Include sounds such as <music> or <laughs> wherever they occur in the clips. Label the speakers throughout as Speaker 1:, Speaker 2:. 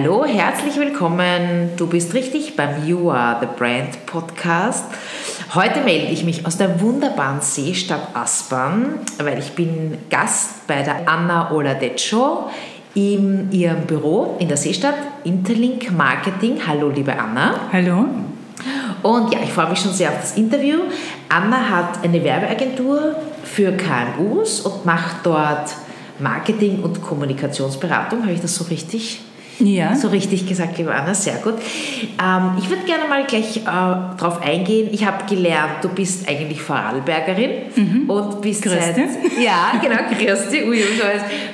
Speaker 1: Hallo, herzlich willkommen. Du bist richtig beim You Are the Brand Podcast. Heute melde ich mich aus der wunderbaren Seestadt Aspern, weil ich bin Gast bei der Anna Oladeccio in ihrem Büro in der Seestadt Interlink Marketing. Hallo, liebe Anna.
Speaker 2: Hallo.
Speaker 1: Und ja, ich freue mich schon sehr auf das Interview. Anna hat eine Werbeagentur für KMUs und macht dort Marketing- und Kommunikationsberatung. Habe ich das so richtig
Speaker 2: ja.
Speaker 1: So richtig gesagt, liebe Anna, sehr gut. Ähm, ich würde gerne mal gleich äh, darauf eingehen. Ich habe gelernt, du bist eigentlich Vorarlbergerin
Speaker 2: mhm.
Speaker 1: und bist
Speaker 2: Christi.
Speaker 1: seit <laughs> ja genau Christi, ui,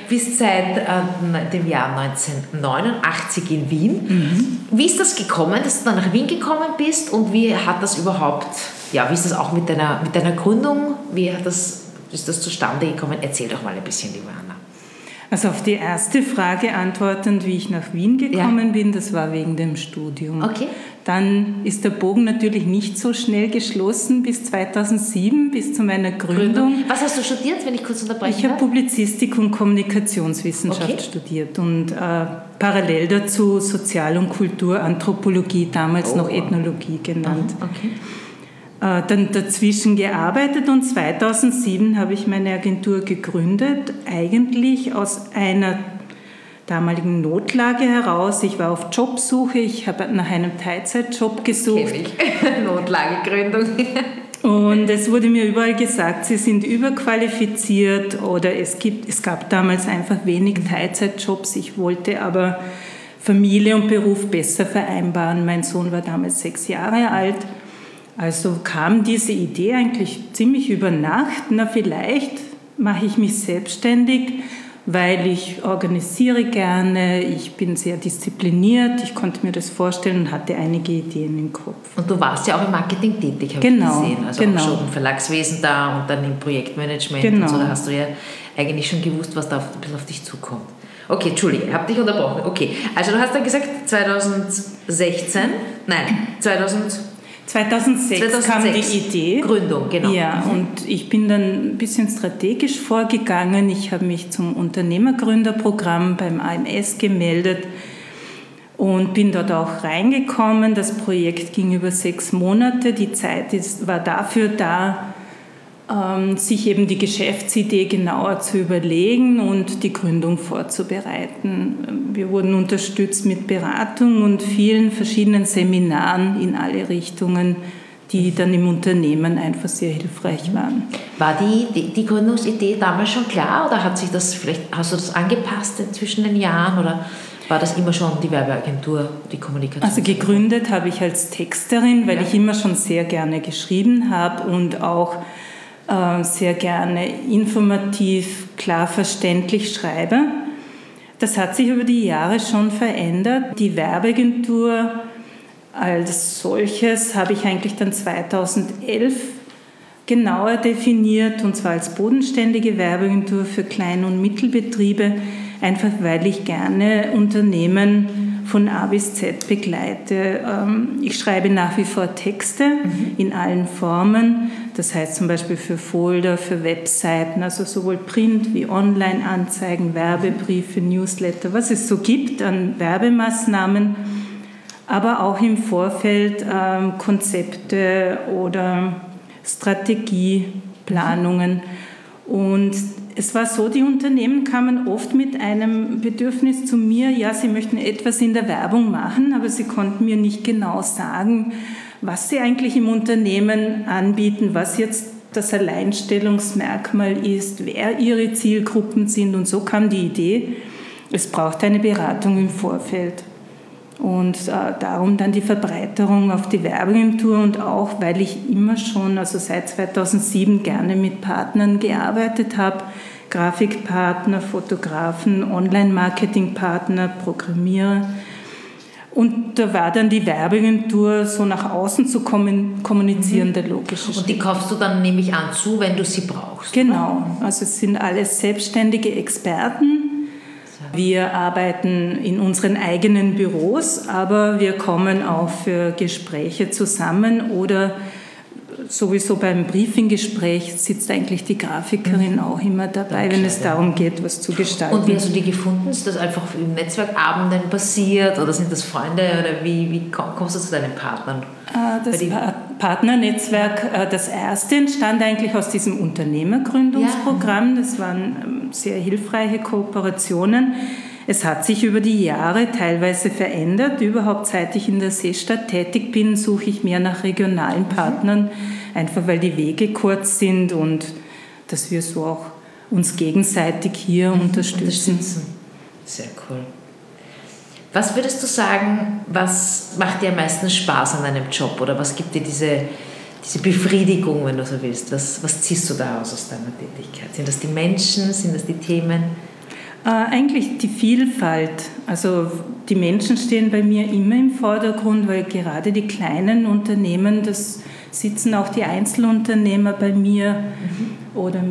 Speaker 1: bist seit äh, dem Jahr 1989 in Wien.
Speaker 2: Mhm.
Speaker 1: Wie ist das gekommen, dass du dann nach Wien gekommen bist und wie hat das überhaupt? Ja, wie ist das auch mit deiner mit deiner Gründung? Wie hat das ist das zustande gekommen? Erzähl doch mal ein bisschen, liebe Anna.
Speaker 2: Also auf die erste Frage antwortend, wie ich nach Wien gekommen ja. bin, das war wegen dem Studium.
Speaker 1: Okay.
Speaker 2: Dann ist der Bogen natürlich nicht so schnell geschlossen bis 2007, bis zu meiner Gründung. Gründung.
Speaker 1: Was hast du studiert, wenn ich kurz unterbreche?
Speaker 2: Ich habe Publizistik und Kommunikationswissenschaft okay. studiert und äh, parallel dazu Sozial- und Kulturanthropologie, damals oh, noch Ethnologie genannt.
Speaker 1: Aha, okay.
Speaker 2: Äh, dann dazwischen gearbeitet und 2007 habe ich meine Agentur gegründet, eigentlich aus einer damaligen Notlage heraus. Ich war auf Jobsuche, ich habe nach einem Teilzeitjob gesucht. <laughs>
Speaker 1: Notlagegründung.
Speaker 2: Und es wurde mir überall gesagt, sie sind überqualifiziert oder es, gibt, es gab damals einfach wenig Teilzeitjobs. Ich wollte aber Familie und Beruf besser vereinbaren. Mein Sohn war damals sechs Jahre alt. Also kam diese Idee eigentlich ziemlich über Nacht. Na, vielleicht mache ich mich selbstständig, weil ich organisiere gerne, ich bin sehr diszipliniert, ich konnte mir das vorstellen und hatte einige Ideen im Kopf.
Speaker 1: Und du warst ja auch im Marketing tätig, habe
Speaker 2: genau,
Speaker 1: ich gesehen. Also
Speaker 2: genau.
Speaker 1: auch schon im Verlagswesen da und dann im Projektmanagement
Speaker 2: genau.
Speaker 1: und so. Da hast du ja eigentlich schon gewusst, was da ein bisschen auf dich zukommt. Okay, Entschuldige, ich habe dich unterbrochen. Okay, also du hast dann gesagt 2016, nein, 2000
Speaker 2: 2006, 2006, kam die Idee.
Speaker 1: Gründung, genau.
Speaker 2: Ja, mhm. und ich bin dann ein bisschen strategisch vorgegangen. Ich habe mich zum Unternehmergründerprogramm beim AMS gemeldet und bin dort auch reingekommen. Das Projekt ging über sechs Monate. Die Zeit ist, war dafür da, sich eben die Geschäftsidee genauer zu überlegen und die Gründung vorzubereiten. Wir wurden unterstützt mit Beratung und vielen verschiedenen Seminaren in alle Richtungen, die dann im Unternehmen einfach sehr hilfreich waren.
Speaker 1: War die, die, die Gründungsidee damals schon klar oder hat sich das vielleicht, hast du das angepasst zwischen den Jahren oder war das immer schon die Werbeagentur, die Kommunikation?
Speaker 2: Also gegründet habe ich als Texterin, weil ja. ich immer schon sehr gerne geschrieben habe und auch sehr gerne informativ, klar verständlich schreibe. Das hat sich über die Jahre schon verändert. Die Werbeagentur als solches habe ich eigentlich dann 2011 genauer definiert, und zwar als bodenständige Werbeagentur für Klein- und Mittelbetriebe, einfach weil ich gerne Unternehmen von A bis Z begleite. Ähm, ich schreibe nach wie vor Texte mhm. in allen Formen, das heißt zum Beispiel für Folder, für Webseiten, also sowohl Print wie Online-Anzeigen, Werbebriefe, Newsletter, was es so gibt an Werbemaßnahmen, aber auch im Vorfeld ähm, Konzepte oder Strategieplanungen. Und es war so, die Unternehmen kamen oft mit einem Bedürfnis zu mir, ja, sie möchten etwas in der Werbung machen, aber sie konnten mir nicht genau sagen, was sie eigentlich im Unternehmen anbieten, was jetzt das Alleinstellungsmerkmal ist, wer ihre Zielgruppen sind. Und so kam die Idee, es braucht eine Beratung im Vorfeld. Und äh, darum dann die Verbreiterung auf die Werbeagentur und auch, weil ich immer schon, also seit 2007 gerne mit Partnern gearbeitet habe, Grafikpartner, Fotografen, Online-Marketing-Partner, Programmierer, Und da war dann die Werbeagentur so nach außen zu kommunizieren, mhm. der logische
Speaker 1: Schritt. Und die kaufst du dann, nehme ich an, zu, wenn du sie brauchst?
Speaker 2: Genau. Oder? Also es sind alles selbstständige Experten. Wir arbeiten in unseren eigenen Büros, aber wir kommen auch für Gespräche zusammen oder sowieso beim Briefinggespräch sitzt eigentlich die Grafikerin mhm. auch immer dabei, wenn es darum geht, was zu gestalten.
Speaker 1: Und wie hast du die gefunden? Ist das einfach im Netzwerkabenden passiert oder sind das Freunde oder wie, wie kommst du zu deinen Partnern?
Speaker 2: Ah, das pa Partnernetzwerk, äh, das erste entstand eigentlich aus diesem Unternehmergründungsprogramm. Das waren ähm, sehr hilfreiche Kooperationen. Es hat sich über die Jahre teilweise verändert. Überhaupt seit ich in der Seestadt tätig bin, suche ich mehr nach regionalen Partnern, einfach weil die Wege kurz sind und dass wir so auch uns gegenseitig hier mhm, unterstützen. unterstützen.
Speaker 1: Sehr cool. Was würdest du sagen, was macht dir am meisten Spaß an deinem Job oder was gibt dir diese, diese Befriedigung, wenn du so willst? Was, was ziehst du daraus aus deiner Tätigkeit? Sind das die Menschen? Sind das die Themen?
Speaker 2: Äh, eigentlich die Vielfalt. Also die Menschen stehen bei mir immer im Vordergrund, weil gerade die kleinen Unternehmen, das sitzen auch die Einzelunternehmer bei mir mhm. oder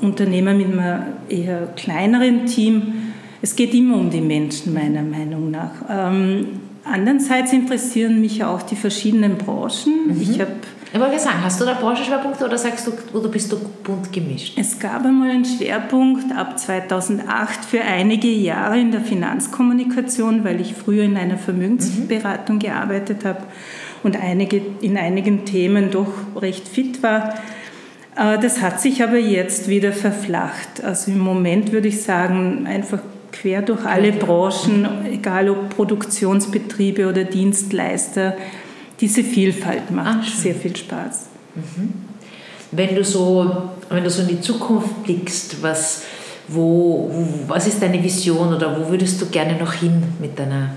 Speaker 2: Unternehmer mit einem eher kleineren Team. Es geht immer um die Menschen, meiner Meinung nach. Ähm, andererseits interessieren mich auch die verschiedenen Branchen.
Speaker 1: Mhm. Ich habe ich wollte sagen, hast du da Branchenschwerpunkte oder sagst du, oder bist du bunt gemischt?
Speaker 2: Es gab einmal einen Schwerpunkt ab 2008 für einige Jahre in der Finanzkommunikation, weil ich früher in einer Vermögensberatung mhm. gearbeitet habe und einige, in einigen Themen doch recht fit war. Äh, das hat sich aber jetzt wieder verflacht. Also im Moment würde ich sagen, einfach quer durch alle Branchen, egal ob Produktionsbetriebe oder Dienstleister, diese Vielfalt macht Ach, sehr viel Spaß. Mhm.
Speaker 1: Wenn du so, wenn du so in die Zukunft blickst, was, wo, was ist deine Vision oder wo würdest du gerne noch hin mit deiner,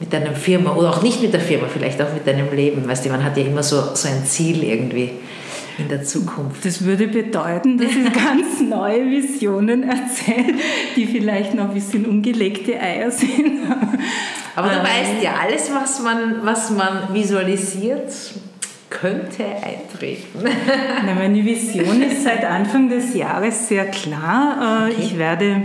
Speaker 1: mit deiner Firma oder auch nicht mit der Firma, vielleicht auch mit deinem Leben? Weißt du, man hat ja immer so, so ein Ziel irgendwie in der Zukunft.
Speaker 2: Das würde bedeuten, dass ich <laughs> ganz neue Visionen erzähle, die vielleicht noch ein bisschen ungelegte Eier sind.
Speaker 1: Aber du ähm, weißt ja, alles, was man, was man visualisiert, könnte eintreten. <laughs>
Speaker 2: Na, meine Vision ist seit Anfang des Jahres sehr klar. Äh, okay. Ich werde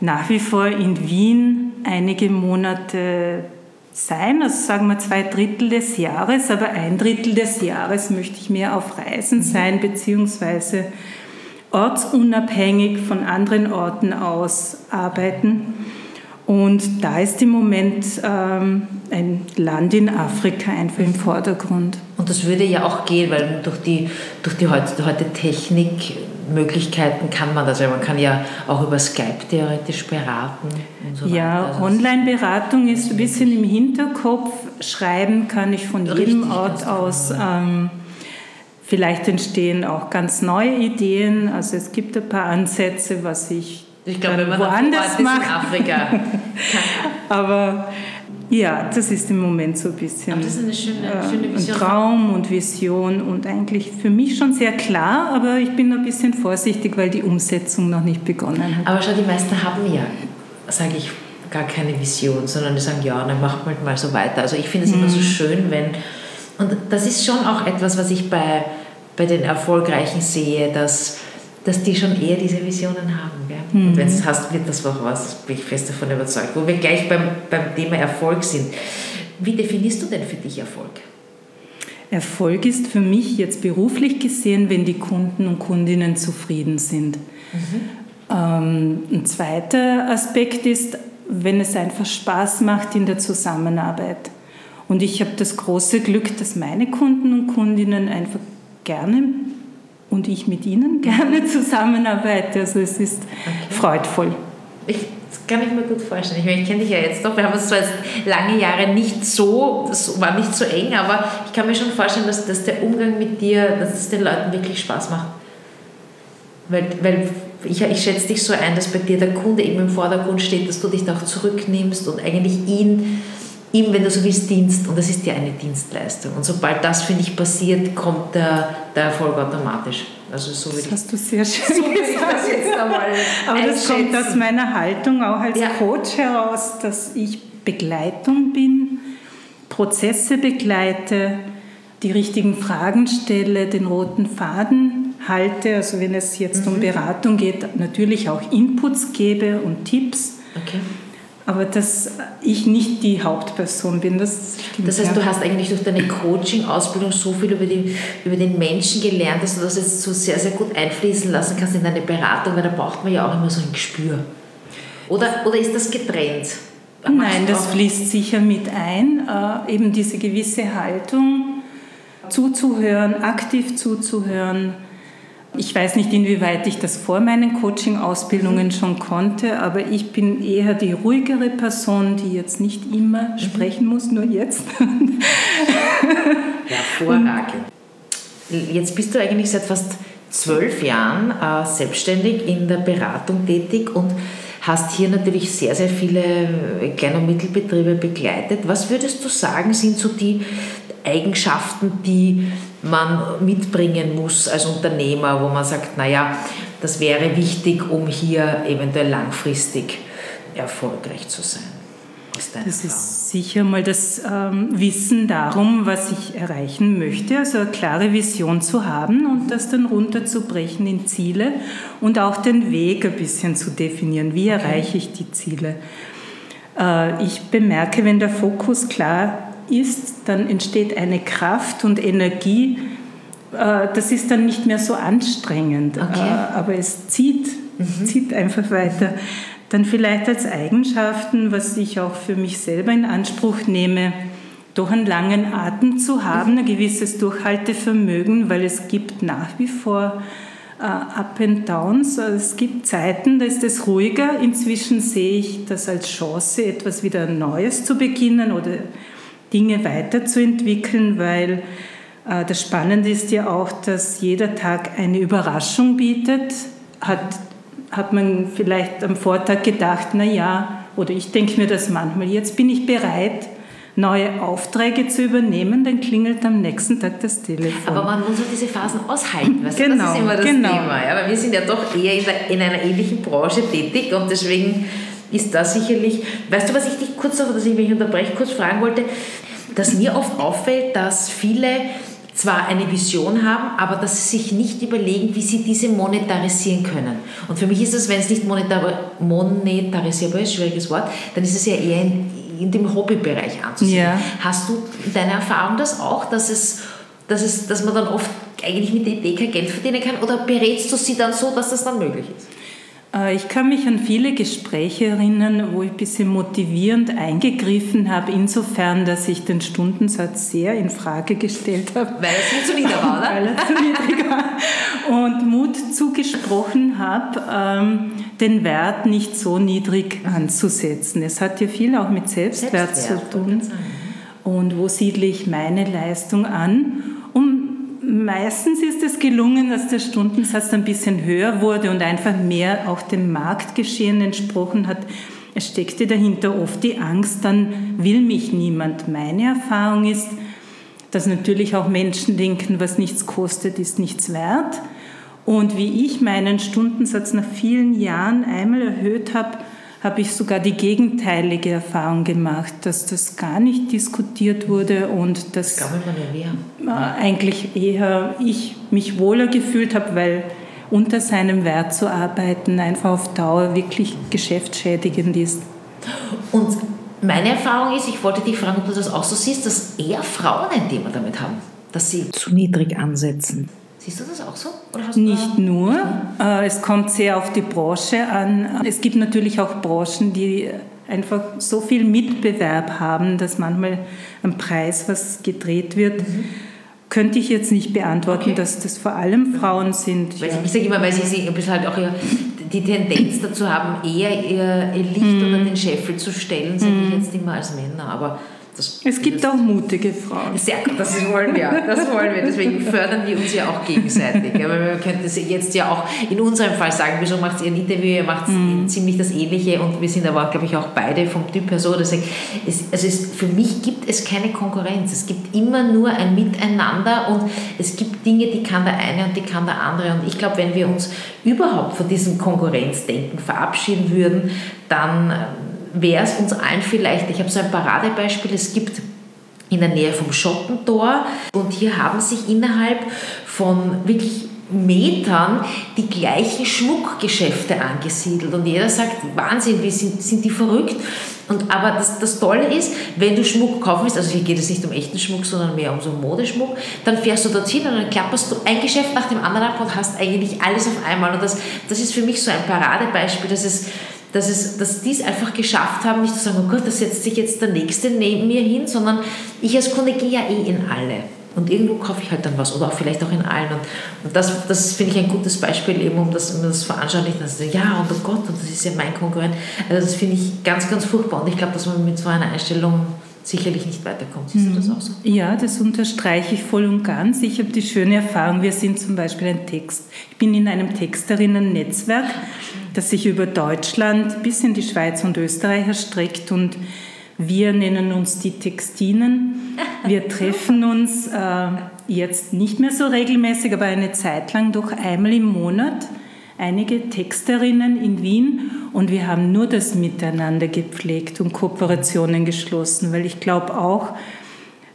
Speaker 2: nach wie vor in Wien einige Monate sein, also sagen wir zwei Drittel des Jahres, aber ein Drittel des Jahres möchte ich mehr auf Reisen sein, beziehungsweise ortsunabhängig von anderen Orten aus arbeiten. Und da ist im Moment ähm, ein Land in Afrika einfach im Vordergrund.
Speaker 1: Und das würde ja auch gehen, weil durch die, durch die heute, heute Technikmöglichkeiten kann man das. Also man kann ja auch über Skype theoretisch beraten.
Speaker 2: Und so ja, also Online-Beratung ist ein bisschen im Hinterkopf. Schreiben kann ich von jedem Ort aus. Ähm, vielleicht entstehen auch ganz neue Ideen. Also es gibt ein paar Ansätze, was ich
Speaker 1: ich man woanders macht. in Afrika. <laughs>
Speaker 2: Aber ja, das ist im Moment so ein bisschen
Speaker 1: aber das ist eine schöne, äh, schöne
Speaker 2: Vision. ein Traum und Vision und eigentlich für mich schon sehr klar, aber ich bin ein bisschen vorsichtig, weil die Umsetzung noch nicht begonnen hat.
Speaker 1: Aber schau, die meisten haben ja, sage ich, gar keine Vision, sondern die sagen, ja, dann machen wir halt mal so weiter. Also ich finde es mhm. immer so mhm. schön, wenn, und das ist schon auch etwas, was ich bei, bei den Erfolgreichen sehe, dass dass die schon eher diese Visionen haben. Mhm. Und wenn es hast, wird das auch was, bin ich fest davon überzeugt. Wo wir gleich beim, beim Thema Erfolg sind. Wie definierst du denn für dich Erfolg?
Speaker 2: Erfolg ist für mich jetzt beruflich gesehen, wenn die Kunden und Kundinnen zufrieden sind. Mhm. Ähm, ein zweiter Aspekt ist, wenn es einfach Spaß macht in der Zusammenarbeit. Und ich habe das große Glück, dass meine Kunden und Kundinnen einfach gerne und ich mit Ihnen <laughs> gerne zusammenarbeite. Also es ist okay. freudvoll.
Speaker 1: Ich, das kann ich mir gut vorstellen. Ich, meine, ich kenne dich ja jetzt doch. Wir haben uns zwar jetzt lange Jahre nicht so, das war nicht so eng, aber ich kann mir schon vorstellen, dass, dass der Umgang mit dir, dass es den Leuten wirklich Spaß macht. Weil, weil ich, ich schätze dich so ein, dass bei dir der Kunde eben im Vordergrund steht, dass du dich da auch zurücknimmst und eigentlich ihn ihm, wenn du so willst, Dienst. Und das ist ja eine Dienstleistung. Und sobald das, finde ich, passiert, kommt der, der Erfolg automatisch.
Speaker 2: Also so das hast du sehr schön so gesagt. Das jetzt einmal Aber das kommt aus meiner Haltung auch als ja. Coach heraus, dass ich Begleitung bin Prozesse begleite, die richtigen Fragen stelle, den roten Faden halte, also wenn es jetzt mhm. um Beratung geht, natürlich auch Inputs gebe und Tipps. Okay. Aber dass ich nicht die Hauptperson bin, das
Speaker 1: stimmt. Das heißt, ja. du hast eigentlich durch deine Coaching-Ausbildung so viel über, die, über den Menschen gelernt, dass du das jetzt so sehr, sehr gut einfließen lassen kannst in deine Beratung, weil da braucht man ja auch immer so ein Gespür. Oder, oder ist das getrennt?
Speaker 2: Nein, das fließt sicher mit ein. Äh, eben diese gewisse Haltung, zuzuhören, aktiv zuzuhören, ich weiß nicht, inwieweit ich das vor meinen Coaching-Ausbildungen schon konnte, aber ich bin eher die ruhigere Person, die jetzt nicht immer mhm. sprechen muss, nur jetzt. <laughs>
Speaker 1: Hervorragend. Jetzt bist du eigentlich seit fast zwölf Jahren äh, selbstständig in der Beratung tätig und hast hier natürlich sehr, sehr viele Klein- und Mittelbetriebe begleitet. Was würdest du sagen, sind so die Eigenschaften, die man mitbringen muss als Unternehmer, wo man sagt, naja, das wäre wichtig, um hier eventuell langfristig erfolgreich zu sein?
Speaker 2: Das ist sicher mal das ähm, Wissen darum, was ich erreichen möchte, also eine klare Vision zu haben und das dann runterzubrechen in Ziele und auch den Weg ein bisschen zu definieren. Wie erreiche ich die Ziele? Äh, ich bemerke, wenn der Fokus klar ist, dann entsteht eine Kraft und Energie. Äh, das ist dann nicht mehr so anstrengend, okay. Äh, aber es zieht, mhm. zieht einfach weiter. Dann vielleicht als Eigenschaften, was ich auch für mich selber in Anspruch nehme, doch einen langen Atem zu haben, ein gewisses Durchhaltevermögen, weil es gibt nach wie vor uh, Up and Downs. Es gibt Zeiten, da ist es ruhiger. Inzwischen sehe ich das als Chance, etwas wieder Neues zu beginnen oder Dinge weiterzuentwickeln, weil äh, das Spannende ist ja auch, dass jeder Tag eine Überraschung bietet. Hat, hat man vielleicht am Vortag gedacht, na ja, oder ich denke mir das manchmal, jetzt bin ich bereit, neue Aufträge zu übernehmen, dann klingelt am nächsten Tag das Telefon.
Speaker 1: Aber man muss auch diese Phasen aushalten, weißt genau, das ist immer das genau. Thema. Ja? Weil wir sind ja doch eher in, der, in einer ähnlichen Branche tätig und deswegen ist das sicherlich, weißt du, was ich dich kurz dass ich mich unterbreche, kurz fragen wollte, dass mir oft auffällt, dass viele zwar eine Vision haben, aber dass sie sich nicht überlegen, wie sie diese monetarisieren können. Und für mich ist es, wenn es nicht monetar monetarisierbar ist, schwieriges Wort, dann ist es ja eher in, in dem Hobbybereich anzusehen. Ja. Hast du in deiner Erfahrung das auch, dass, es, dass, es, dass man dann oft eigentlich mit der Idee kein Geld verdienen kann? Oder berätst du sie dann so, dass das dann möglich ist?
Speaker 2: Äh, ich kann mich an viele Gespräche erinnern, wo ich ein bisschen motivierend eingegriffen habe, insofern, dass ich den Stundensatz sehr in Frage gestellt habe.
Speaker 1: Weil er zu niedrig war, oder? <laughs>
Speaker 2: Weil er zu niedrig war. Und Mut zugesprochen habe, ähm, den Wert nicht so niedrig anzusetzen. Es hat ja viel auch mit Selbstwert, Selbstwert zu tun. Und wo siedle ich meine Leistung an? Meistens ist es gelungen, dass der Stundensatz ein bisschen höher wurde und einfach mehr auch dem Marktgeschehen entsprochen hat. Es steckte dahinter oft die Angst, dann will mich niemand. Meine Erfahrung ist, dass natürlich auch Menschen denken, was nichts kostet, ist nichts wert. Und wie ich meinen Stundensatz nach vielen Jahren einmal erhöht habe, habe ich sogar die gegenteilige Erfahrung gemacht, dass das gar nicht diskutiert wurde und dass äh, eigentlich eher ich mich wohler gefühlt habe, weil unter seinem Wert zu arbeiten einfach auf Dauer wirklich geschäftsschädigend ist.
Speaker 1: Und meine Erfahrung ist, ich wollte dich fragen, ob du das auch so siehst, dass eher Frauen ein Thema damit haben, dass sie zu niedrig ansetzen. Siehst du das auch so?
Speaker 2: Nicht nur. Äh, es kommt sehr auf die Branche an. Es gibt natürlich auch Branchen, die einfach so viel Mitbewerb haben, dass manchmal am Preis was gedreht wird. Mhm. Könnte ich jetzt nicht beantworten, okay. dass das vor allem Frauen sind.
Speaker 1: Weil ja. Ich sage immer, weil sie halt auch die Tendenz dazu haben, eher ihr Licht mhm. unter den Scheffel zu stellen, sage ich mhm. jetzt immer als Männer. Aber
Speaker 2: das, es gibt auch mutige Frauen.
Speaker 1: Sehr gut, das wollen wir. Das wollen wir. Deswegen fördern wir uns ja auch gegenseitig. Aber man könnte jetzt ja auch in unserem Fall sagen, wieso macht ihr ein Interview, ihr macht mm. ziemlich das Ähnliche und wir sind aber, glaube ich, auch beide vom Typ her so. Dass ich, es, also es, für mich gibt es keine Konkurrenz. Es gibt immer nur ein Miteinander und es gibt Dinge, die kann der eine und die kann der andere. Und ich glaube, wenn wir uns überhaupt von diesem Konkurrenzdenken verabschieden würden, dann wäre es uns allen vielleicht, ich habe so ein Paradebeispiel, es gibt in der Nähe vom Schottentor. Und hier haben sich innerhalb von wirklich Metern die gleichen Schmuckgeschäfte angesiedelt. Und jeder sagt, Wahnsinn, wie sind, sind die verrückt? Und, aber das, das Tolle ist, wenn du Schmuck kaufen willst, also hier geht es nicht um echten Schmuck, sondern mehr um so Modeschmuck, dann fährst du dorthin und dann klapperst du ein Geschäft nach dem anderen ab und hast eigentlich alles auf einmal. Und das, das ist für mich so ein Paradebeispiel, dass es dass, es, dass die es einfach geschafft haben, nicht zu sagen, oh Gott, da setzt sich jetzt der Nächste neben mir hin, sondern ich als Kunde gehe ja eh in alle. Und irgendwo kaufe ich halt dann was oder auch vielleicht auch in allen. Und, und das, das finde ich ein gutes Beispiel, eben um das, um das veranschaulichen. Also, ja, und oh Gott, und das ist ja mein Konkurrent. Also das finde ich ganz, ganz furchtbar. Und ich glaube, dass man mit so einer Einstellung sicherlich nicht weiterkommt. Siehst du das auch so?
Speaker 2: Ja, das unterstreiche ich voll und ganz. Ich habe die schöne Erfahrung, wir sind zum Beispiel ein Text. Ich bin in einem Texterinnen-Netzwerk, das sich über Deutschland bis in die Schweiz und Österreich erstreckt und wir nennen uns die Textinen. Wir treffen uns äh, jetzt nicht mehr so regelmäßig, aber eine Zeit lang doch einmal im Monat. Einige Texterinnen in Wien und wir haben nur das Miteinander gepflegt und Kooperationen geschlossen, weil ich glaube auch,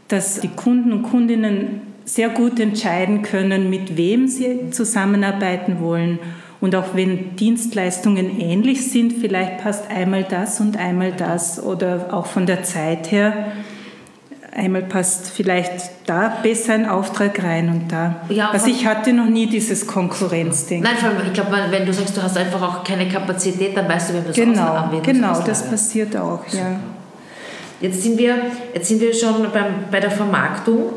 Speaker 2: dass die Kunden und Kundinnen sehr gut entscheiden können, mit wem sie zusammenarbeiten wollen. Und auch wenn Dienstleistungen ähnlich sind, vielleicht passt einmal das und einmal das oder auch von der Zeit her, einmal passt vielleicht da besser ein Auftrag rein und da. Ja, also ich hatte noch nie dieses Konkurrenzdenken.
Speaker 1: Nein, vor allem, ich glaube, wenn du sagst, du hast einfach auch keine Kapazität, dann weißt du, wenn du das
Speaker 2: genau, anwenden Genau, das passiert auch, ja.
Speaker 1: Jetzt sind wir, jetzt sind wir schon beim, bei der Vermarktung.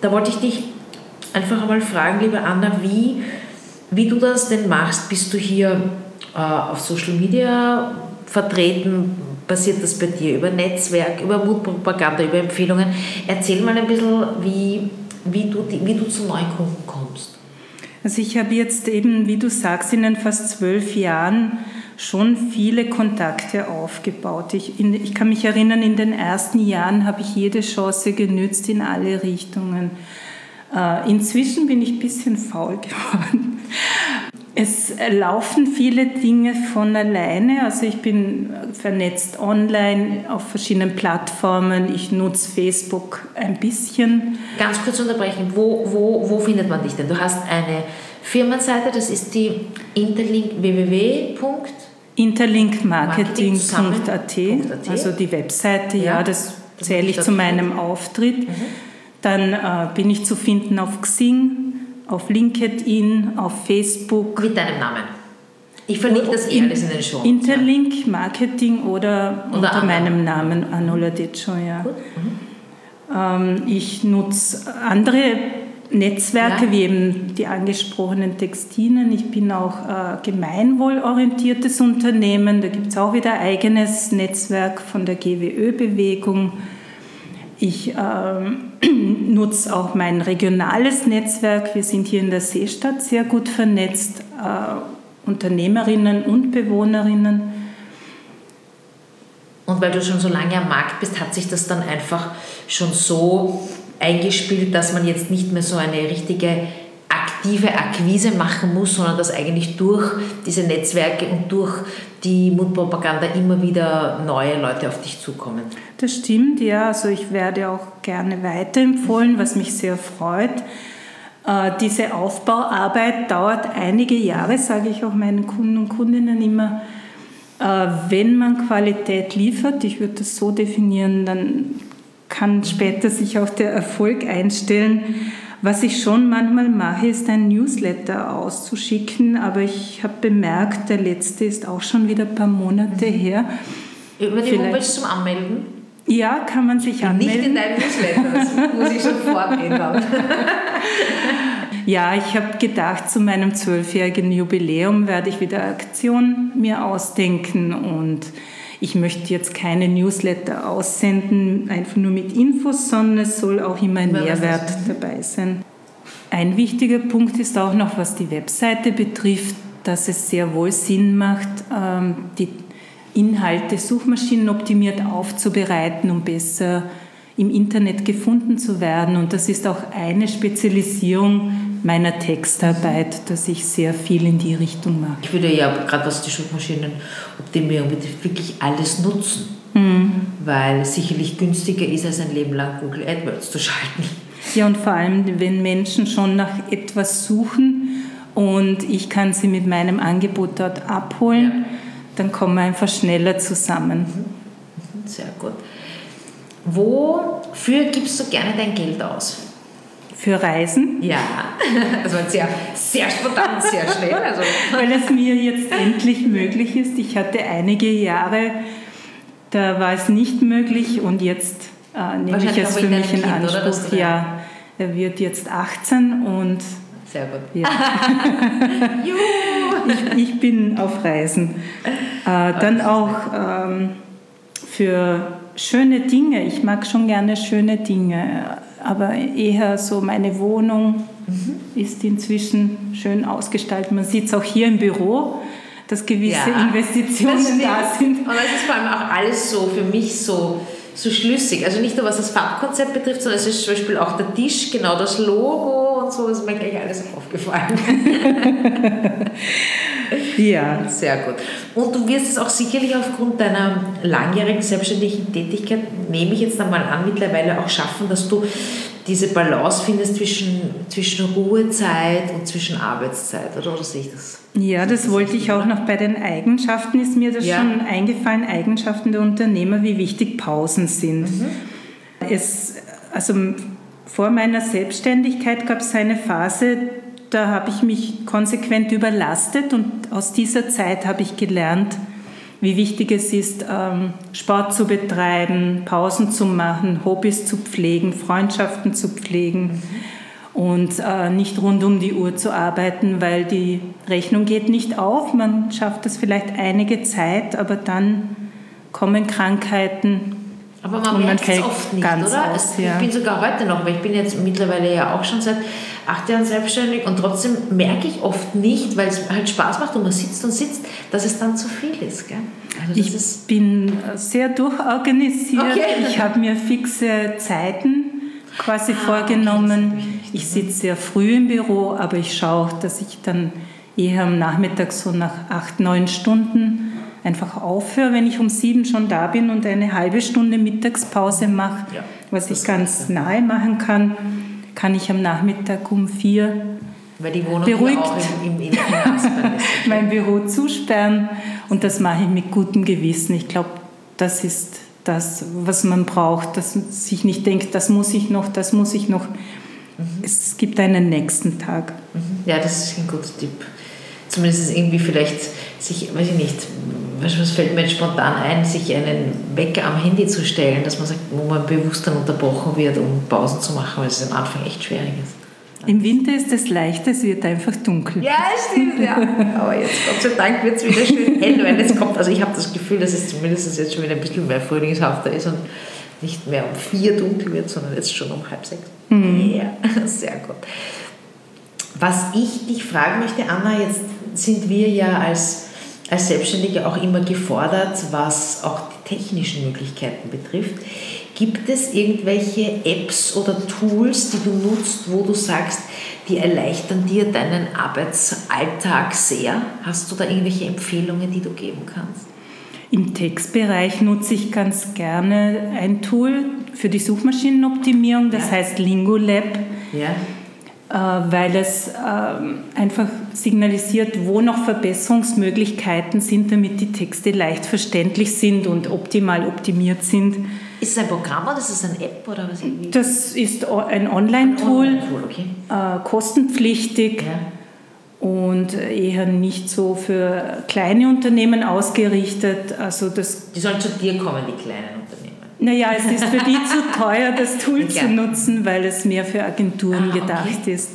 Speaker 1: Da wollte ich dich einfach einmal fragen, liebe Anna, wie wie du das denn machst, bist du hier äh, auf Social Media vertreten? Passiert das bei dir über Netzwerk, über Mutpropaganda, über Empfehlungen? Erzähl mal ein bisschen, wie, wie, du, wie du zu neuen Kunden kommst.
Speaker 2: Also ich habe jetzt eben, wie du sagst, in den fast zwölf Jahren schon viele Kontakte aufgebaut. Ich, in, ich kann mich erinnern, in den ersten Jahren habe ich jede Chance genützt in alle Richtungen. Äh, inzwischen bin ich ein bisschen faul <laughs> geworden. Es laufen viele Dinge von alleine. Also ich bin vernetzt online auf verschiedenen Plattformen. Ich nutze Facebook ein bisschen.
Speaker 1: Ganz kurz unterbrechen. Wo, wo, wo findet man dich denn? Du hast eine Firmenseite, das ist die Interlink www.
Speaker 2: Interlinkmarketing.at, also die Webseite, ja, ja das zähle ich zu meinem Auftritt. Mhm. Dann äh, bin ich zu finden auf Xing, auf LinkedIn, auf Facebook.
Speaker 1: Mit deinem Namen. Ich verlinke das eh alles in den Show.
Speaker 2: Interlink Marketing oder, oder unter Anna. meinem Namen Anola Decho, ja. Mhm. Ähm, ich nutze andere Netzwerke, ja. wie eben die angesprochenen Textinen. Ich bin auch äh, gemeinwohlorientiertes Unternehmen. Da gibt es auch wieder ein eigenes Netzwerk von der GWÖ-Bewegung. Ich äh, <clears throat> nutze auch mein regionales Netzwerk. Wir sind hier in der Seestadt sehr gut vernetzt, äh, Unternehmerinnen und Bewohnerinnen.
Speaker 1: Und weil du schon so lange am Markt bist, hat sich das dann einfach schon so eingespielt, dass man jetzt nicht mehr so eine richtige aktive Akquise machen muss, sondern dass eigentlich durch diese Netzwerke und durch die Mundpropaganda immer wieder neue Leute auf dich zukommen.
Speaker 2: Das stimmt, ja. Also ich werde auch gerne weiterempfohlen, was mich sehr freut. Äh, diese Aufbauarbeit dauert einige Jahre, sage ich auch meinen Kunden und Kundinnen immer. Äh, wenn man Qualität liefert, ich würde das so definieren, dann kann später sich auch der Erfolg einstellen. Was ich schon manchmal mache, ist ein Newsletter auszuschicken, aber ich habe bemerkt, der letzte ist auch schon wieder ein paar Monate her.
Speaker 1: Über die Vielleicht, Homepage zum Anmelden?
Speaker 2: Ja, kann man sich anmelden.
Speaker 1: Nicht in deinem Newsletter, das muss ich sofort ändern. <laughs>
Speaker 2: ja, ich habe gedacht, zu meinem zwölfjährigen Jubiläum werde ich wieder Aktion mir ausdenken und ich möchte jetzt keine Newsletter aussenden, einfach nur mit Infos, sondern es soll auch immer ein Mehrwert dabei sein. Ein wichtiger Punkt ist auch noch, was die Webseite betrifft, dass es sehr wohl Sinn macht, ähm, die Inhalte suchmaschinenoptimiert aufzubereiten, um besser im Internet gefunden zu werden. Und das ist auch eine Spezialisierung meiner Textarbeit, dass ich sehr viel in die Richtung mache.
Speaker 1: Ich würde ja, gerade was die Suchmaschinenoptimierung betrifft, wirklich alles nutzen. mhm. weil es sicherlich günstiger ist, als ein Leben lang Google AdWords zu schalten.
Speaker 2: Ja, und vor allem, wenn Menschen schon nach etwas suchen und ich kann sie mit meinem Angebot dort abholen, ja. Dann kommen wir einfach schneller zusammen.
Speaker 1: Mhm. Sehr gut. Wofür gibst du gerne dein Geld aus?
Speaker 2: Für Reisen?
Speaker 1: Ja, <laughs> das war sehr, sehr spontan, sehr schnell. Also. <laughs>
Speaker 2: Weil es mir jetzt endlich möglich ist. Ich hatte einige Jahre, da war es nicht möglich und jetzt äh, nehme ich es für mich in kind, Anspruch. Ja, er wird jetzt 18 und
Speaker 1: sehr gut.
Speaker 2: Ja. <laughs> ich, ich, bin auf Reisen. Äh, dann auch ähm, für schöne Dinge. Ich mag schon gerne schöne Dinge, aber eher so meine Wohnung mhm. ist inzwischen schön ausgestaltet. Man sieht es auch hier im Büro, dass gewisse ja, Investitionen das da sind.
Speaker 1: Und es ist vor allem auch alles so für mich so so schlüssig. Also nicht nur was das Farbkonzept betrifft, sondern es ist zum Beispiel auch der Tisch, genau das Logo und so, ist mir gleich alles aufgefallen. <laughs>
Speaker 2: ja.
Speaker 1: Sehr gut. Und du wirst es auch sicherlich aufgrund deiner langjährigen selbstständigen Tätigkeit, nehme ich jetzt einmal an, mittlerweile auch schaffen, dass du diese Balance findest zwischen, zwischen Ruhezeit und zwischen Arbeitszeit, oder, oder sehe ich das?
Speaker 2: Ja, das, das wollte ich auch noch bei den Eigenschaften, ist mir das ja. schon eingefallen, Eigenschaften der Unternehmer, wie wichtig Pausen sind. Mhm. Es, also vor meiner Selbstständigkeit gab es eine Phase, da habe ich mich konsequent überlastet und aus dieser Zeit habe ich gelernt, wie wichtig es ist, ähm, Sport zu betreiben, Pausen zu machen, Hobbys zu pflegen, Freundschaften zu pflegen und äh, nicht rund um die Uhr zu arbeiten, weil die Rechnung geht nicht auf. Man schafft das vielleicht einige Zeit, aber dann kommen Krankheiten.
Speaker 1: Aber man merkt es oft nicht, oder? Aus, ja. Ich bin sogar heute noch, weil ich bin jetzt mittlerweile ja auch schon seit acht Jahren selbstständig und trotzdem merke ich oft nicht, weil es halt Spaß macht und man sitzt und sitzt, dass es dann zu viel ist. Gell?
Speaker 2: Also ich bin sehr durchorganisiert. Okay. Ich habe mir fixe Zeiten quasi ah, vorgenommen. Okay, ich sitze sehr früh im Büro, aber ich schaue, dass ich dann eher am Nachmittag so nach acht, neun Stunden einfach aufhöre, wenn ich um sieben schon da bin und eine halbe Stunde Mittagspause mache, ja, was ich ganz nahe machen kann kann ich am Nachmittag um vier
Speaker 1: Weil die Wohnung
Speaker 2: beruhigt auch im, im, im <laughs> mein Büro zusperren und das mache ich mit gutem Gewissen. Ich glaube, das ist das, was man braucht, dass man sich nicht denkt, das muss ich noch, das muss ich noch. Mhm. Es gibt einen nächsten Tag.
Speaker 1: Mhm. Ja, das ist ein guter Tipp. Zumindest irgendwie vielleicht sich, weiß ich nicht, was fällt mir jetzt spontan ein, sich einen Wecker am Handy zu stellen, dass man sagt, wo man bewusst dann unterbrochen wird, um Pausen zu machen, weil es am Anfang echt schwierig ist.
Speaker 2: Im Winter ist es leicht, es wird einfach dunkel.
Speaker 1: Ja, stimmt, ja. Aber jetzt, Gott sei Dank, wird es wieder schön hell, weil es kommt, also ich habe das Gefühl, dass es zumindest jetzt schon wieder ein bisschen mehr frühlingshafter ist und nicht mehr um vier dunkel wird, sondern jetzt schon um halb sechs. Mhm. Ja, <laughs> sehr gut. Was ich dich fragen möchte, Anna, jetzt sind wir ja als als Selbstständige auch immer gefordert, was auch die technischen Möglichkeiten betrifft. Gibt es irgendwelche Apps oder Tools, die du nutzt, wo du sagst, die erleichtern dir deinen Arbeitsalltag sehr? Hast du da irgendwelche Empfehlungen, die du geben kannst?
Speaker 2: Im Textbereich nutze ich ganz gerne ein Tool für die Suchmaschinenoptimierung, das ja. heißt Lingolab. Ja. Äh, weil es ähm, einfach signalisiert, wo noch Verbesserungsmöglichkeiten sind, damit die Texte leicht verständlich sind und optimal optimiert sind.
Speaker 1: Ist es ein Programm oder ist es eine App oder was?
Speaker 2: Das ist ein Online-Tool, Online okay. Äh, kostenpflichtig. Ja. Und eher nicht so für kleine Unternehmen ausgerichtet. Also das
Speaker 1: die sollen zu dir kommen, die kleinen Unternehmen.
Speaker 2: Naja, es ist für die zu teuer, das Tool ja. zu nutzen, weil es mehr für Agenturen ah, gedacht okay. ist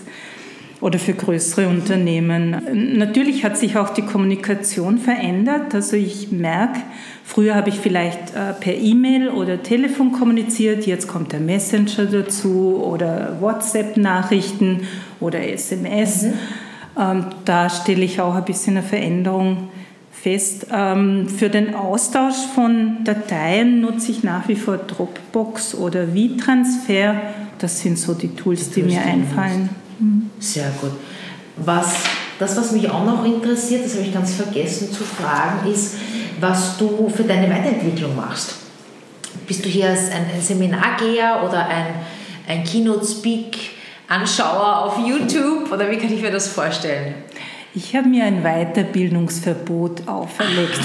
Speaker 2: oder für größere Unternehmen. Natürlich hat sich auch die Kommunikation verändert. Also ich merke, früher habe ich vielleicht äh, per E-Mail oder Telefon kommuniziert, jetzt kommt der Messenger dazu oder WhatsApp-Nachrichten oder SMS. Mhm. Ähm, da stelle ich auch ein bisschen eine Veränderung fest. Ähm, für den Austausch von Dateien nutze ich nach wie vor Dropbox oder V-Transfer. Das sind so die Tools, die, die mir einfallen.
Speaker 1: Mhm. Sehr gut. Was, das, was mich auch noch interessiert, das habe ich ganz vergessen zu fragen, ist, was du für deine Weiterentwicklung machst. bist du hier ein, ein Seminargeher oder ein, ein Keynote-Speak-Anschauer auf YouTube oder wie kann ich mir das vorstellen?
Speaker 2: Ich habe mir ein Weiterbildungsverbot auferlegt.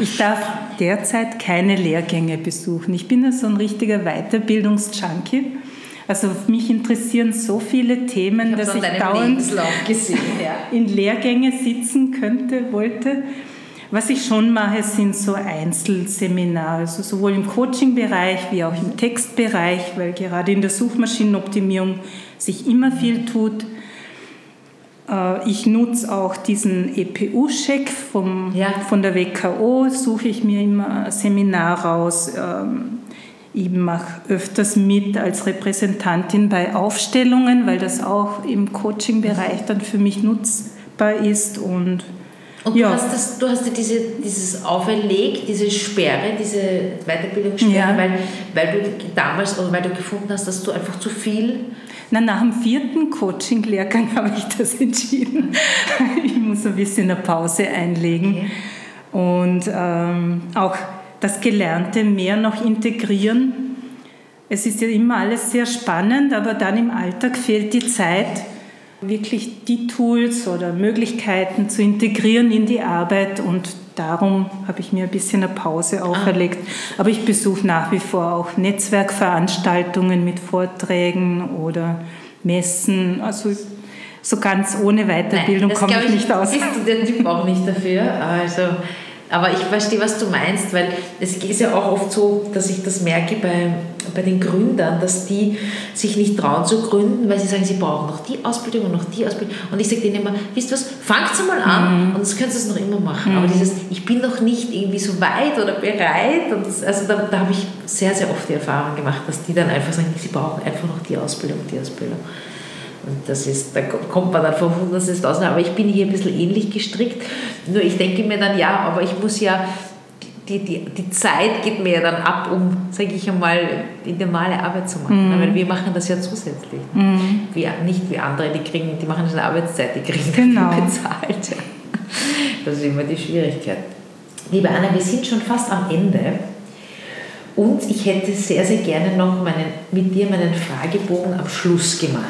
Speaker 2: Ich darf derzeit keine Lehrgänge besuchen. Ich bin ja so ein richtiger Weiterbildungsjunkie. Also mich interessieren so viele Themen,
Speaker 1: ich
Speaker 2: dass ich
Speaker 1: dauernd gesehen, ja. <laughs>
Speaker 2: in Lehrgänge sitzen könnte, wollte. Was ich schon mache, sind so Einzelseminare, also sowohl im Coaching-Bereich wie auch im Textbereich, weil gerade in der Suchmaschinenoptimierung sich immer viel tut. Äh, ich nutze auch diesen EPU-Check ja. von der WKO, suche ich mir immer ein Seminar raus. Ähm, ich mache öfters mit als Repräsentantin bei Aufstellungen, weil das auch im Coaching-Bereich dann für mich nutzbar ist. Und,
Speaker 1: und ja. du, hast das, du hast dir diese, dieses auferlegt, diese Sperre, diese Weiterbildungssperre, ja. weil, weil du damals oder weil du gefunden hast, dass du einfach zu viel
Speaker 2: na, nach dem vierten Coaching-Lehrgang <laughs> habe ich das entschieden. <laughs> ich muss ein bisschen eine Pause einlegen okay. und ähm, auch das Gelernte mehr noch integrieren. Es ist ja immer alles sehr spannend, aber dann im Alltag fehlt die Zeit, wirklich die Tools oder Möglichkeiten zu integrieren in die Arbeit und darum habe ich mir ein bisschen eine Pause ah. auferlegt. Aber ich besuche nach wie vor auch Netzwerkveranstaltungen mit Vorträgen oder Messen. Also so ganz ohne Weiterbildung komme ich, ich nicht aus.
Speaker 1: Bist du der Typ auch nicht dafür? Also aber ich verstehe, was du meinst, weil es ist ja auch oft so, dass ich das merke bei, bei den Gründern, dass die sich nicht trauen zu gründen, weil sie sagen, sie brauchen noch die Ausbildung und noch die Ausbildung. Und ich sage denen immer, wisst ihr was, fangt mal an mhm. und das könnt ihr noch immer machen. Mhm. Aber dieses, ich bin noch nicht irgendwie so weit oder bereit. Und das, also da, da habe ich sehr, sehr oft die Erfahrung gemacht, dass die dann einfach sagen, sie brauchen einfach noch die Ausbildung, die Ausbildung. Und das ist, da kommt man dann vom Hundertsten aus. Aber ich bin hier ein bisschen ähnlich gestrickt. Nur ich denke mir dann, ja, aber ich muss ja, die, die, die Zeit geht mir ja dann ab, um, sage ich einmal, die normale Arbeit zu machen. Mhm. Weil wir machen das ja zusätzlich. Mhm. Wie, nicht wie andere, die kriegen, die machen schon Arbeitszeit, die kriegen genau. bezahlt. Ja. Das ist immer die Schwierigkeit. Liebe Anna, wir sind schon fast am Ende. Und ich hätte sehr, sehr gerne noch meinen, mit dir meinen Fragebogen am Schluss gemacht.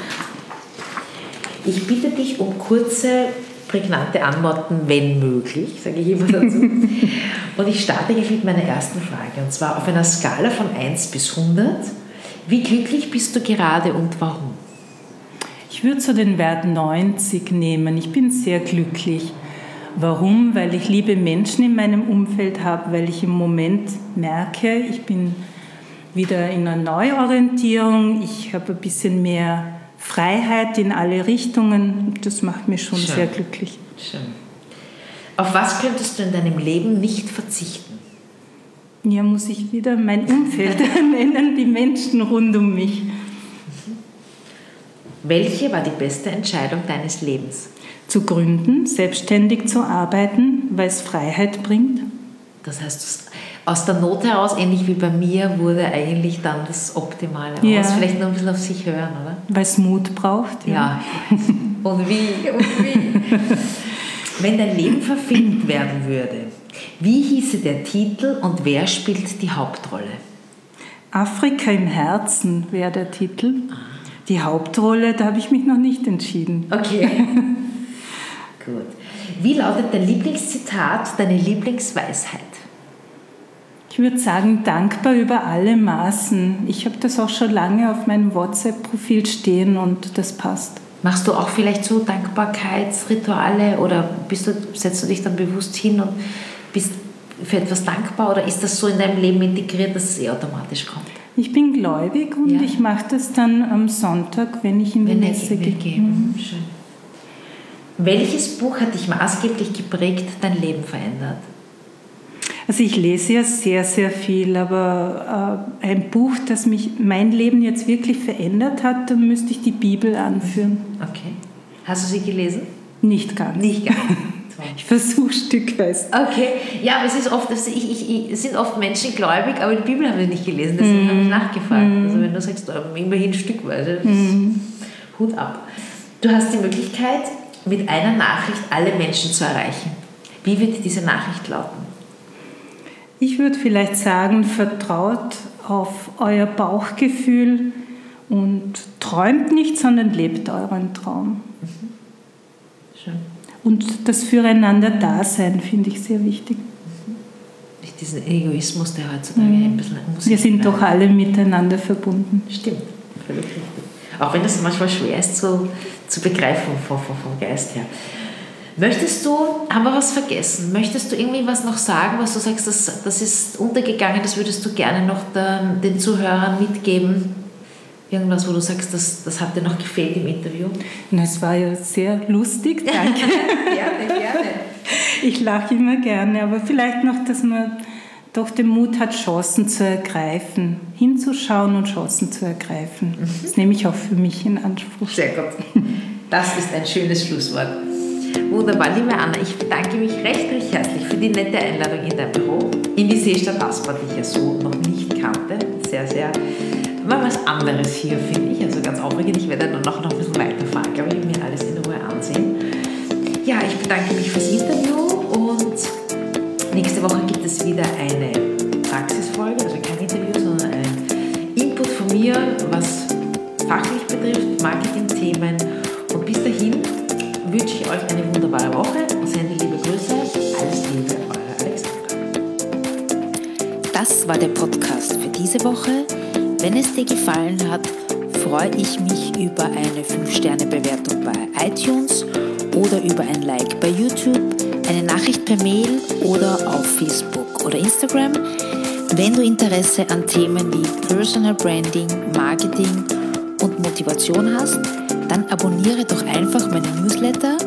Speaker 1: Ich bitte dich um kurze, prägnante Antworten, wenn möglich, sage ich immer dazu. <laughs> und ich starte gleich mit meiner ersten Frage. Und zwar auf einer Skala von 1 bis 100. Wie glücklich bist du gerade und warum?
Speaker 2: Ich würde so den Wert 90 nehmen. Ich bin sehr glücklich. Warum? Weil ich liebe Menschen in meinem Umfeld habe, weil ich im Moment merke, ich bin wieder in einer Neuorientierung, ich habe ein bisschen mehr Freiheit in alle Richtungen, das macht mich schon Schön. sehr glücklich.
Speaker 1: Schön. Auf was könntest du in deinem Leben nicht verzichten?
Speaker 2: Ja, muss ich wieder mein Umfeld <laughs> nennen, die Menschen rund um mich.
Speaker 1: Welche war die beste Entscheidung deines Lebens?
Speaker 2: Zu gründen, selbstständig zu arbeiten, weil es Freiheit bringt.
Speaker 1: Das heißt, aus der Not heraus, ähnlich wie bei mir, wurde eigentlich dann das Optimale. Ja. muss vielleicht noch ein bisschen auf sich hören, oder?
Speaker 2: Weil es Mut braucht.
Speaker 1: Ja. ja. und wie, und wie. <laughs> Wenn dein Leben verfilmt werden würde, wie hieße der Titel und wer spielt die Hauptrolle?
Speaker 2: Afrika im Herzen wäre der Titel. Die Hauptrolle, da habe ich mich noch nicht entschieden.
Speaker 1: Okay. <laughs> Gut. Wie lautet dein Lieblingszitat, deine Lieblingsweisheit?
Speaker 2: Ich würde sagen, dankbar über alle Maßen. Ich habe das auch schon lange auf meinem WhatsApp-Profil stehen und das passt.
Speaker 1: Machst du auch vielleicht so Dankbarkeitsrituale oder bist du, setzt du dich dann bewusst hin und bist für etwas dankbar oder ist das so in deinem Leben integriert, dass es eh automatisch kommt?
Speaker 2: Ich bin gläubig und ja. ich mache das dann am Sonntag, wenn ich in die Messe gehe. Mhm.
Speaker 1: Welches Buch hat dich maßgeblich geprägt, dein Leben verändert?
Speaker 2: Also ich lese ja sehr, sehr viel, aber äh, ein Buch, das mich mein Leben jetzt wirklich verändert hat, dann müsste ich die Bibel anführen.
Speaker 1: Okay. Hast du sie gelesen?
Speaker 2: Nicht ganz.
Speaker 1: Nicht ganz. <laughs>
Speaker 2: Ich versuche stückweise.
Speaker 1: Okay, ja, aber es ist oft, ich, ich, es sind oft Menschen gläubig, aber die Bibel haben sie nicht gelesen, deswegen mm. habe ich nachgefragt. Mm. Also wenn du sagst, immerhin stückweise, mm. Hut ab. Du hast die Möglichkeit, mit einer Nachricht alle Menschen zu erreichen. Wie wird diese Nachricht lauten?
Speaker 2: Ich würde vielleicht sagen, vertraut auf euer Bauchgefühl und träumt nicht, sondern lebt euren Traum. Mhm. Schön. Und das Füreinander-Dasein finde ich sehr wichtig. Mhm.
Speaker 1: Nicht diesen Egoismus, der heutzutage mhm. ein bisschen
Speaker 2: muss. Wir sind doch alle miteinander verbunden.
Speaker 1: Stimmt, völlig richtig. Auch wenn das manchmal schwer ist zu, zu begreifen vom, vom, vom Geist her. Möchtest du, haben wir was vergessen? Möchtest du irgendwie was noch sagen, was du sagst, das, das ist untergegangen, das würdest du gerne noch den, den Zuhörern mitgeben? Irgendwas, wo du sagst, das, das hat dir noch gefehlt im Interview?
Speaker 2: Es war ja sehr lustig, <laughs> danke. gerne, gerne. Ich lache immer gerne, aber vielleicht noch, dass man doch den Mut hat, Chancen zu ergreifen, hinzuschauen und Chancen zu ergreifen. Mhm. Das nehme ich auch für mich in Anspruch.
Speaker 1: Sehr gut. Das ist ein schönes Schlusswort. Wunderbar, liebe Anna, ich bedanke mich recht, recht herzlich für die nette Einladung in dein Büro, in die Seestadt Aspar, die ich ja so noch nicht kannte. Sehr, sehr, mal was anderes hier, finde ich, also ganz aufregend. Ich werde dann noch, noch ein bisschen weiterfahren, glaube ich, mir alles in Ruhe ansehen. Ja, ich bedanke mich fürs Interview und nächste Woche gibt es wieder eine Praxisfolge, also kein Interview, sondern ein Input von mir, was fachlich betrifft, Marketing-Themen. Und bis dahin wünsche ich euch eine wunderbare Woche und sende liebe Grüße. Alles Liebe, eure Alexandra. Das war der Podcast für diese Woche. Wenn es dir gefallen hat, freue ich mich über eine 5-Sterne-Bewertung bei iTunes oder über ein Like bei YouTube, eine Nachricht per Mail oder auf Facebook oder Instagram. Wenn du Interesse an Themen wie Personal Branding, Marketing und Motivation hast, dann abonniere doch einfach meinen Newsletter.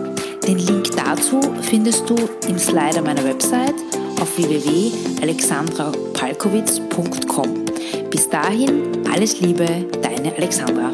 Speaker 1: Den Link dazu findest du im Slider meiner Website auf www.alexandrapalkowitz.com. Bis dahin, alles Liebe, deine Alexandra.